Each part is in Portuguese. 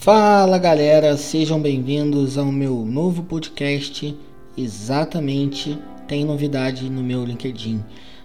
Fala galera, sejam bem-vindos ao meu novo podcast. Exatamente, tem novidade no meu LinkedIn.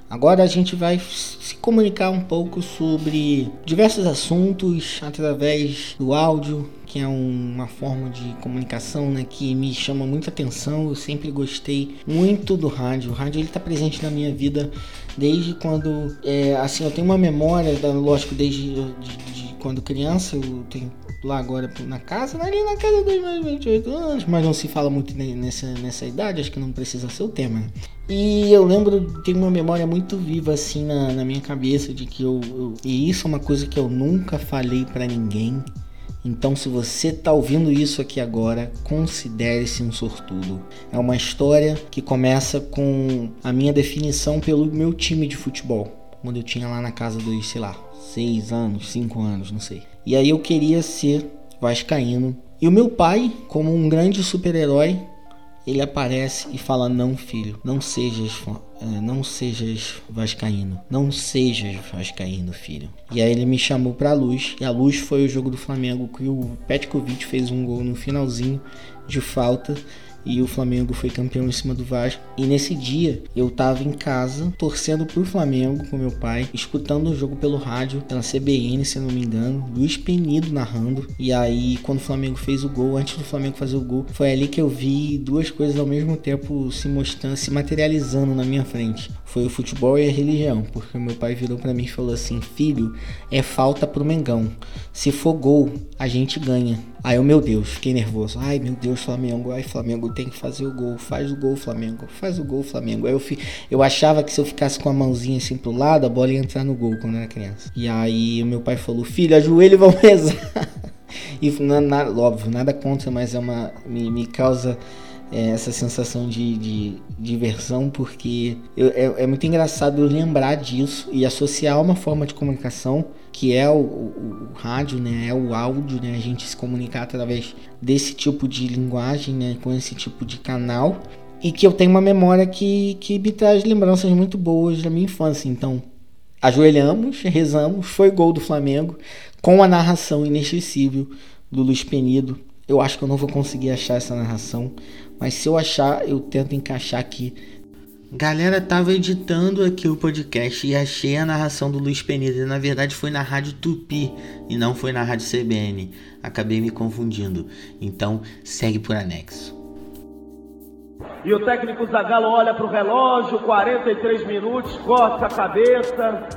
Agora a gente vai se comunicar um pouco sobre diversos assuntos através do áudio, que é uma forma de comunicação né, que me chama muita atenção. Eu sempre gostei muito do rádio. O rádio está presente na minha vida desde quando, é, assim, eu tenho uma memória, lógico, desde de, de quando criança. Eu tenho lá agora na casa, ali na casa dos meus 28 anos, mas não se fala muito nessa, nessa idade, acho que não precisa ser o tema. E eu lembro, tenho uma memória muito viva assim na, na minha cabeça de que eu, eu, E isso é uma coisa que eu nunca falei para ninguém. Então, se você tá ouvindo isso aqui agora, considere-se um sortudo. É uma história que começa com a minha definição pelo meu time de futebol. Quando eu tinha lá na casa dos, sei lá, seis anos, cinco anos, não sei. E aí eu queria ser vascaíno. E o meu pai, como um grande super-herói, ele aparece e fala: "Não, filho, não sejas, é, não sejas vascaíno, não sejas vascaíno, filho". E aí ele me chamou para a Luz, e a Luz foi o jogo do Flamengo que o Petkovic fez um gol no finalzinho de falta e o Flamengo foi campeão em cima do Vasco. E nesse dia eu tava em casa torcendo pro Flamengo com meu pai, escutando o jogo pelo rádio, pela CBN, se não me engano, Luiz Penido narrando. E aí quando o Flamengo fez o gol, antes do Flamengo fazer o gol, foi ali que eu vi duas coisas ao mesmo tempo se mostrando, se materializando na minha frente. Foi o futebol e a religião, porque meu pai virou para mim e falou assim: "Filho, é falta pro Mengão. Se for gol, a gente ganha". Aí eu, meu Deus, fiquei nervoso. Ai, meu Deus, Flamengo. Ai, Flamengo tem que fazer o gol. Faz o gol, Flamengo. Faz o gol, Flamengo. Aí eu, fi... eu achava que se eu ficasse com a mãozinha assim pro lado, a bola ia entrar no gol quando eu era criança. E aí o meu pai falou: Filho, ajoelha e vamos rezar. e nada, óbvio, nada contra, mas é uma. me, me causa é, essa sensação de, de, diversão, porque eu, é, é, muito engraçado lembrar disso e associar uma forma de comunicação que é o, o, o, rádio, né, é o áudio, né, a gente se comunicar através desse tipo de linguagem, né, com esse tipo de canal, e que eu tenho uma memória que, que me traz lembranças muito boas da minha infância. Então, ajoelhamos, rezamos, foi gol do Flamengo, com a narração inesquecível do Luiz Penido. Eu acho que eu não vou conseguir achar essa narração, mas se eu achar, eu tento encaixar aqui Galera, tava editando aqui o podcast e achei a narração do Luiz Penido. Na verdade, foi na Rádio Tupi e não foi na Rádio CBN. Acabei me confundindo. Então, segue por anexo. E o técnico Zagallo olha pro relógio, 43 minutos, corta a cabeça.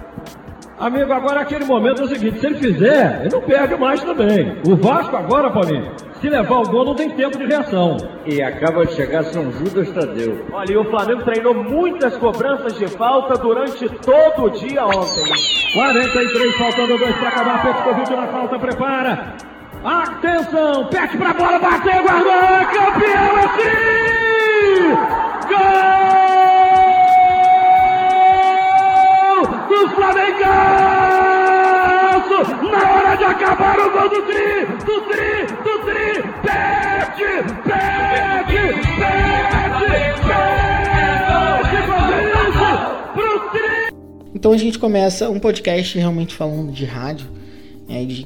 Amigo, agora aquele momento é o seguinte: se ele fizer, ele não perde mais também. O Vasco agora, Paulinho, se levar o gol, não tem tempo de reação. E acaba de chegar São Judas Tadeu. Olha, e o Flamengo treinou muitas cobranças de falta durante todo o dia ontem. 43, faltando dois para acabar. Petkovic na falta, prepara. Atenção, pete pra bola, bateu, guardou, é campeão assim! Gol! Dos Flamengo! na hora de acabar o gol do Tri, do Tri, do Tri, Então a gente começa um podcast realmente falando de rádio, é, de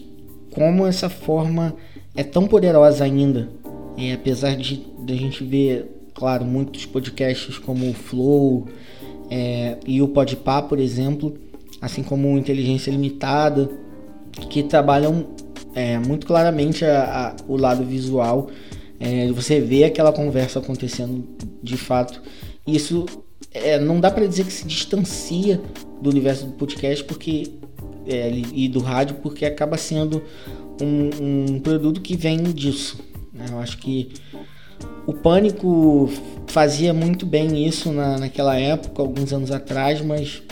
como essa forma é tão poderosa ainda, apesar de, de a gente ver, claro, muitos podcasts como o Flow é, e o Podpah, por exemplo, assim como o Inteligência Limitada, que trabalham é, muito claramente a, a, o lado visual. É, você vê aquela conversa acontecendo de fato. Isso é, não dá para dizer que se distancia do universo do podcast porque é, e do rádio porque acaba sendo um, um produto que vem disso. Né? Eu acho que o Pânico fazia muito bem isso na, naquela época, alguns anos atrás, mas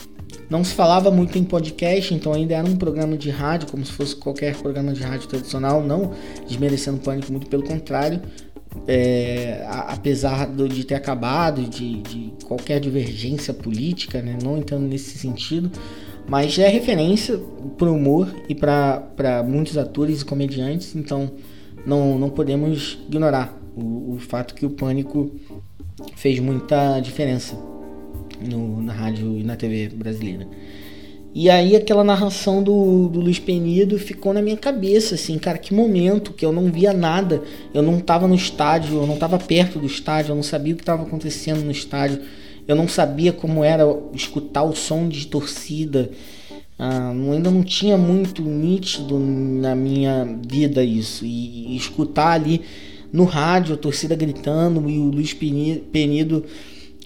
não se falava muito em podcast, então ainda era um programa de rádio, como se fosse qualquer programa de rádio tradicional, não desmerecendo o pânico, muito pelo contrário. É, apesar de ter acabado, de, de qualquer divergência política, né, não entrando nesse sentido, mas é referência para o humor e para muitos atores e comediantes, então não, não podemos ignorar o, o fato que o Pânico fez muita diferença no, na rádio e na TV brasileira. E aí aquela narração do, do Luiz Penido ficou na minha cabeça, assim, cara, que momento que eu não via nada, eu não estava no estádio, eu não estava perto do estádio, eu não sabia o que estava acontecendo no estádio, eu não sabia como era escutar o som de torcida, ah, ainda não tinha muito nítido na minha vida isso, e, e escutar ali no rádio a torcida gritando e o Luiz Penido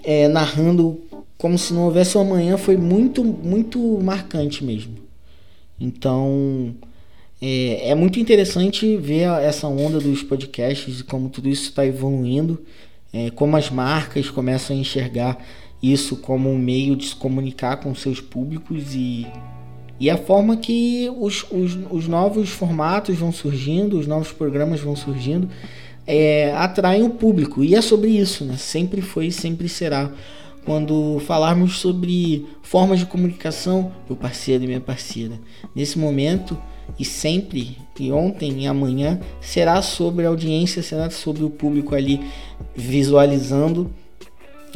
é, narrando como se não houvesse um amanhã foi muito, muito marcante mesmo. Então é, é muito interessante ver essa onda dos podcasts e como tudo isso está evoluindo, é, como as marcas começam a enxergar isso como um meio de se comunicar com seus públicos e, e a forma que os, os, os novos formatos vão surgindo, os novos programas vão surgindo, é, atraem o público. E é sobre isso, né? Sempre foi e sempre será quando falarmos sobre formas de comunicação, meu parceiro e minha parceira. Nesse momento e sempre, e ontem e amanhã, será sobre a audiência, será sobre o público ali visualizando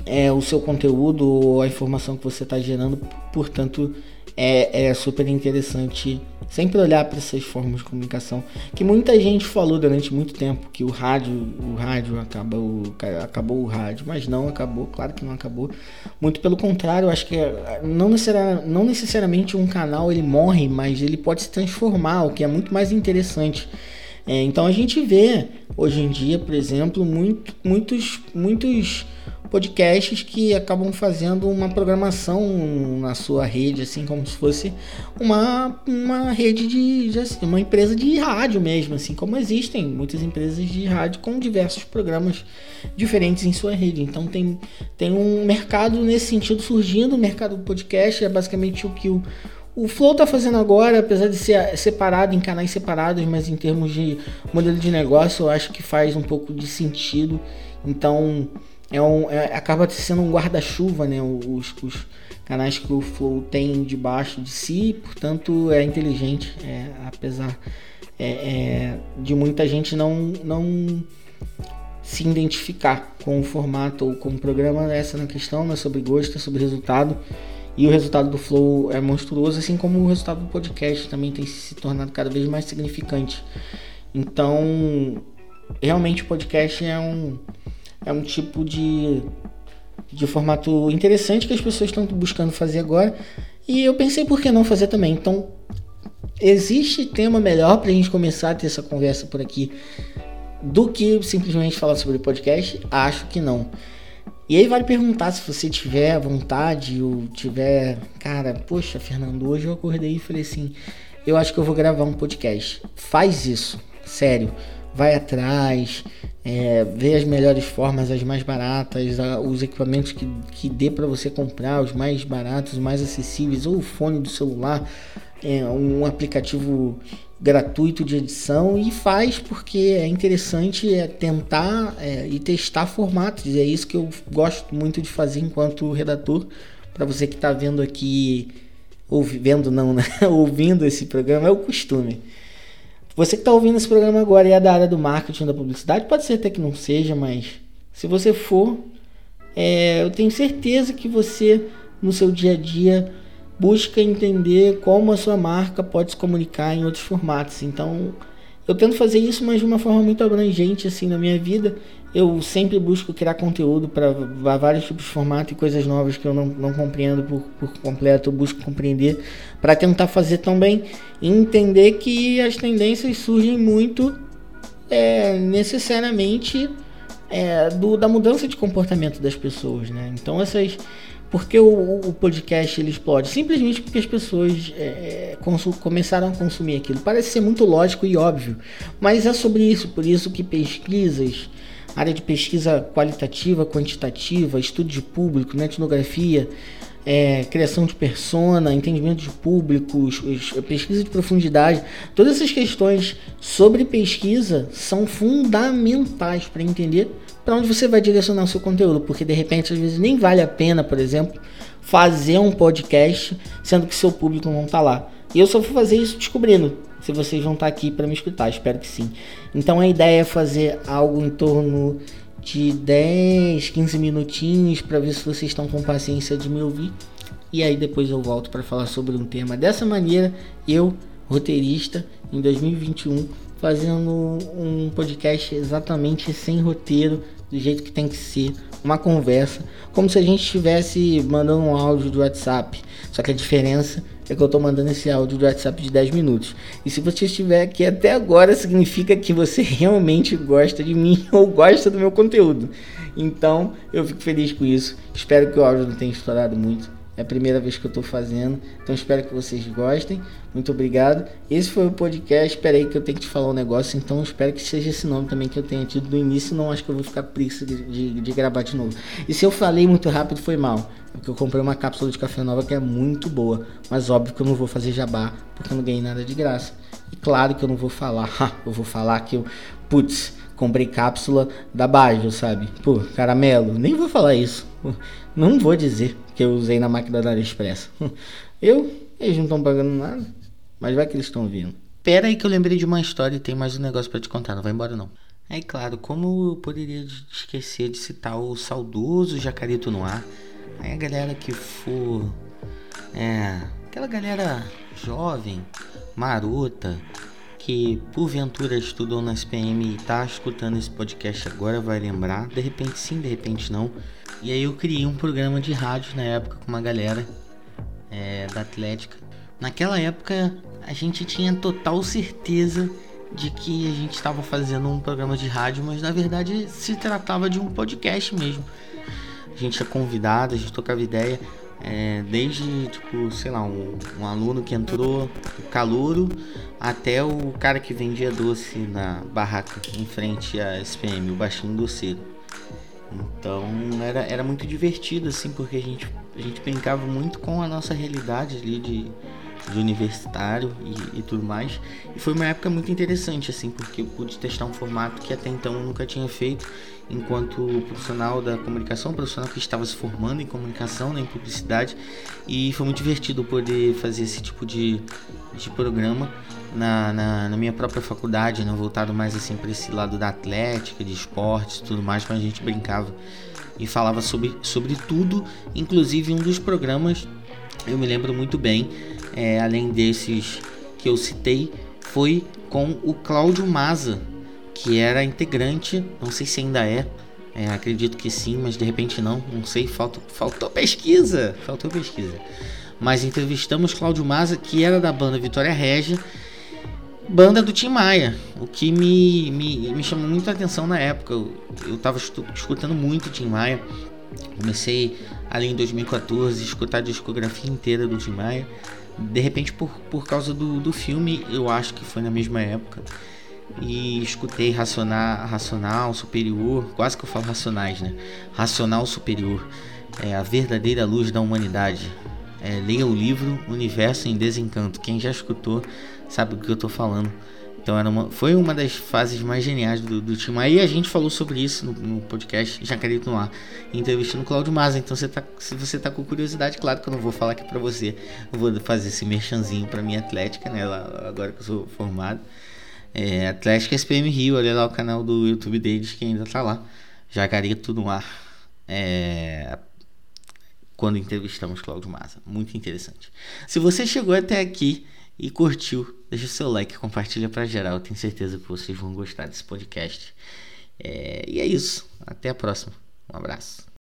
é, o seu conteúdo ou a informação que você está gerando. Portanto, é, é super interessante sempre olhar para essas formas de comunicação que muita gente falou durante muito tempo que o rádio o rádio acabou acabou o rádio mas não acabou claro que não acabou. Muito pelo contrário acho que é, não necessariamente, não necessariamente um canal ele morre mas ele pode se transformar o que é muito mais interessante. É, então a gente vê hoje em dia por exemplo muito, muitos muitos podcasts que acabam fazendo uma programação na sua rede, assim como se fosse uma, uma rede de, de assim, uma empresa de rádio mesmo, assim como existem muitas empresas de rádio com diversos programas diferentes em sua rede. Então tem, tem um mercado nesse sentido surgindo, o mercado do podcast é basicamente o que o o Flow está fazendo agora, apesar de ser separado em canais separados, mas em termos de modelo de negócio, eu acho que faz um pouco de sentido. Então, é um, é, acaba sendo um guarda-chuva, né? Os, os, canais que o Flow tem debaixo de si, portanto é inteligente, é, apesar é, é, de muita gente não, não se identificar com o formato ou com o programa, essa na questão, não é sobre gosto, é sobre resultado. E o resultado do Flow é monstruoso, assim como o resultado do podcast também tem se tornado cada vez mais significante. Então, realmente o podcast é um, é um tipo de, de formato interessante que as pessoas estão buscando fazer agora. E eu pensei por que não fazer também. Então, existe tema melhor para a gente começar a ter essa conversa por aqui do que simplesmente falar sobre podcast? Acho que não. E aí vale perguntar se você tiver vontade ou tiver, cara, poxa, Fernando, hoje eu acordei e falei assim, eu acho que eu vou gravar um podcast. Faz isso, sério vai atrás, é, vê as melhores formas, as mais baratas, a, os equipamentos que, que dê para você comprar, os mais baratos, os mais acessíveis, ou o fone do celular, é, um aplicativo gratuito de edição e faz porque é interessante é tentar é, e testar formatos. E é isso que eu gosto muito de fazer enquanto redator. Para você que está vendo aqui, ouvindo não, né? ouvindo esse programa, é o costume. Você que está ouvindo esse programa agora e é da área do marketing da publicidade, pode ser até que não seja, mas se você for, é, eu tenho certeza que você no seu dia a dia busca entender como a sua marca pode se comunicar em outros formatos. Então, eu tento fazer isso, mas de uma forma muito abrangente assim na minha vida eu sempre busco criar conteúdo para vários tipos de formato e coisas novas que eu não, não compreendo por, por completo, eu busco compreender para tentar fazer também e entender que as tendências surgem muito é, necessariamente é, do, da mudança de comportamento das pessoas, né? Então essas porque o, o, podcast ele explode? Simplesmente porque as pessoas é, começaram a consumir aquilo. Parece ser muito lógico e óbvio, mas é sobre isso, por isso que pesquisas área de pesquisa qualitativa, quantitativa, estudo de público, né, etnografia, é, criação de persona, entendimento de públicos, pesquisa de profundidade, todas essas questões sobre pesquisa são fundamentais para entender para onde você vai direcionar o seu conteúdo, porque de repente às vezes nem vale a pena, por exemplo, fazer um podcast sendo que seu público não está lá. E eu só vou fazer isso descobrindo se vocês vão estar aqui para me escutar, espero que sim. Então a ideia é fazer algo em torno de 10, 15 minutinhos para ver se vocês estão com paciência de me ouvir. e aí depois eu volto para falar sobre um tema. Dessa maneira, eu, roteirista, em 2021, fazendo um podcast exatamente sem roteiro, do jeito que tem que ser, uma conversa, como se a gente estivesse mandando um áudio do WhatsApp. Só que a diferença é que eu estou mandando esse áudio do WhatsApp de 10 minutos. E se você estiver aqui até agora, significa que você realmente gosta de mim ou gosta do meu conteúdo. Então, eu fico feliz com isso. Espero que o áudio não tenha estourado muito. É a primeira vez que eu estou fazendo, então espero que vocês gostem. Muito obrigado. Esse foi o podcast. Espera aí que eu tenho que te falar um negócio, então espero que seja esse nome também que eu tenha tido no início. Não acho que eu vou ficar preguiça de, de, de gravar de novo. E se eu falei muito rápido, foi mal. Porque eu comprei uma cápsula de café nova que é muito boa. Mas óbvio que eu não vou fazer jabá, porque eu não ganhei nada de graça. E claro que eu não vou falar, eu vou falar que eu, putz, comprei cápsula da Bajo, sabe? Pô, caramelo, nem vou falar isso. Não vou dizer que eu usei na máquina da AliExpress. Eu, eles não estão pagando nada, mas vai que eles estão vindo. Pera aí que eu lembrei de uma história e tem mais um negócio para te contar, não vai embora não. É claro, como eu poderia esquecer de citar o saudoso Jacarito no ar? Aí a galera que for. É. Aquela galera jovem, marota, que porventura estudou na SPM e tá escutando esse podcast agora vai lembrar. De repente sim, de repente não. E aí eu criei um programa de rádio na época com uma galera é, da Atlética. Naquela época a gente tinha total certeza de que a gente estava fazendo um programa de rádio, mas na verdade se tratava de um podcast mesmo. A gente é convidado, a gente tocava ideia. É, desde, tipo, sei lá, um, um aluno que entrou, o calouro, até o cara que vendia doce na barraca em frente à SPM, o baixinho doceiro. Então era, era muito divertido, assim, porque a gente, a gente brincava muito com a nossa realidade ali de, de universitário e, e, tudo mais. E foi uma época muito interessante, assim, porque eu pude testar um formato que até então eu nunca tinha feito enquanto profissional da comunicação, profissional que estava se formando em comunicação, né, em publicidade. E foi muito divertido poder fazer esse tipo de, de programa na, na, na, minha própria faculdade, né, voltado mais assim para esse lado da atlética, de esportes tudo mais, mas a gente brincava e falava sobre, sobre tudo, inclusive um dos programas, eu me lembro muito bem, é, além desses que eu citei, foi com o Cláudio Maza, que era integrante, não sei se ainda é, é, acredito que sim, mas de repente não, não sei, faltou, faltou pesquisa, faltou pesquisa. Mas entrevistamos Cláudio Maza, que era da banda Vitória Régia, banda do Tim Maia, o que me, me, me chamou muita atenção na época. Eu, eu tava escutando muito Tim Maia, comecei ali em 2014 a escutar a discografia inteira do Tim Maia. De repente, por, por causa do, do filme, eu acho que foi na mesma época. E escutei Racional, Racional Superior, quase que eu falo Racionais, né? Racional Superior, é a verdadeira luz da humanidade. É, leia o livro Universo em Desencanto. Quem já escutou sabe do que eu tô falando. Então era uma, foi uma das fases mais geniais do, do time. Aí a gente falou sobre isso no, no podcast Jacarito no Ar, entrevistando o Claudio Maza. Então você tá, se você tá com curiosidade, claro que eu não vou falar aqui pra você. Eu vou fazer esse merchanzinho pra minha Atlética, né? agora que eu sou formado. É, Atlética SPM Rio, olha lá o canal do YouTube deles que ainda tá lá. Jacarito no Ar. É, quando entrevistamos Claudio Maza. Muito interessante. Se você chegou até aqui e curtiu, deixa o seu like, compartilha para geral. Tenho certeza que vocês vão gostar desse podcast. É, e é isso. Até a próxima. Um abraço.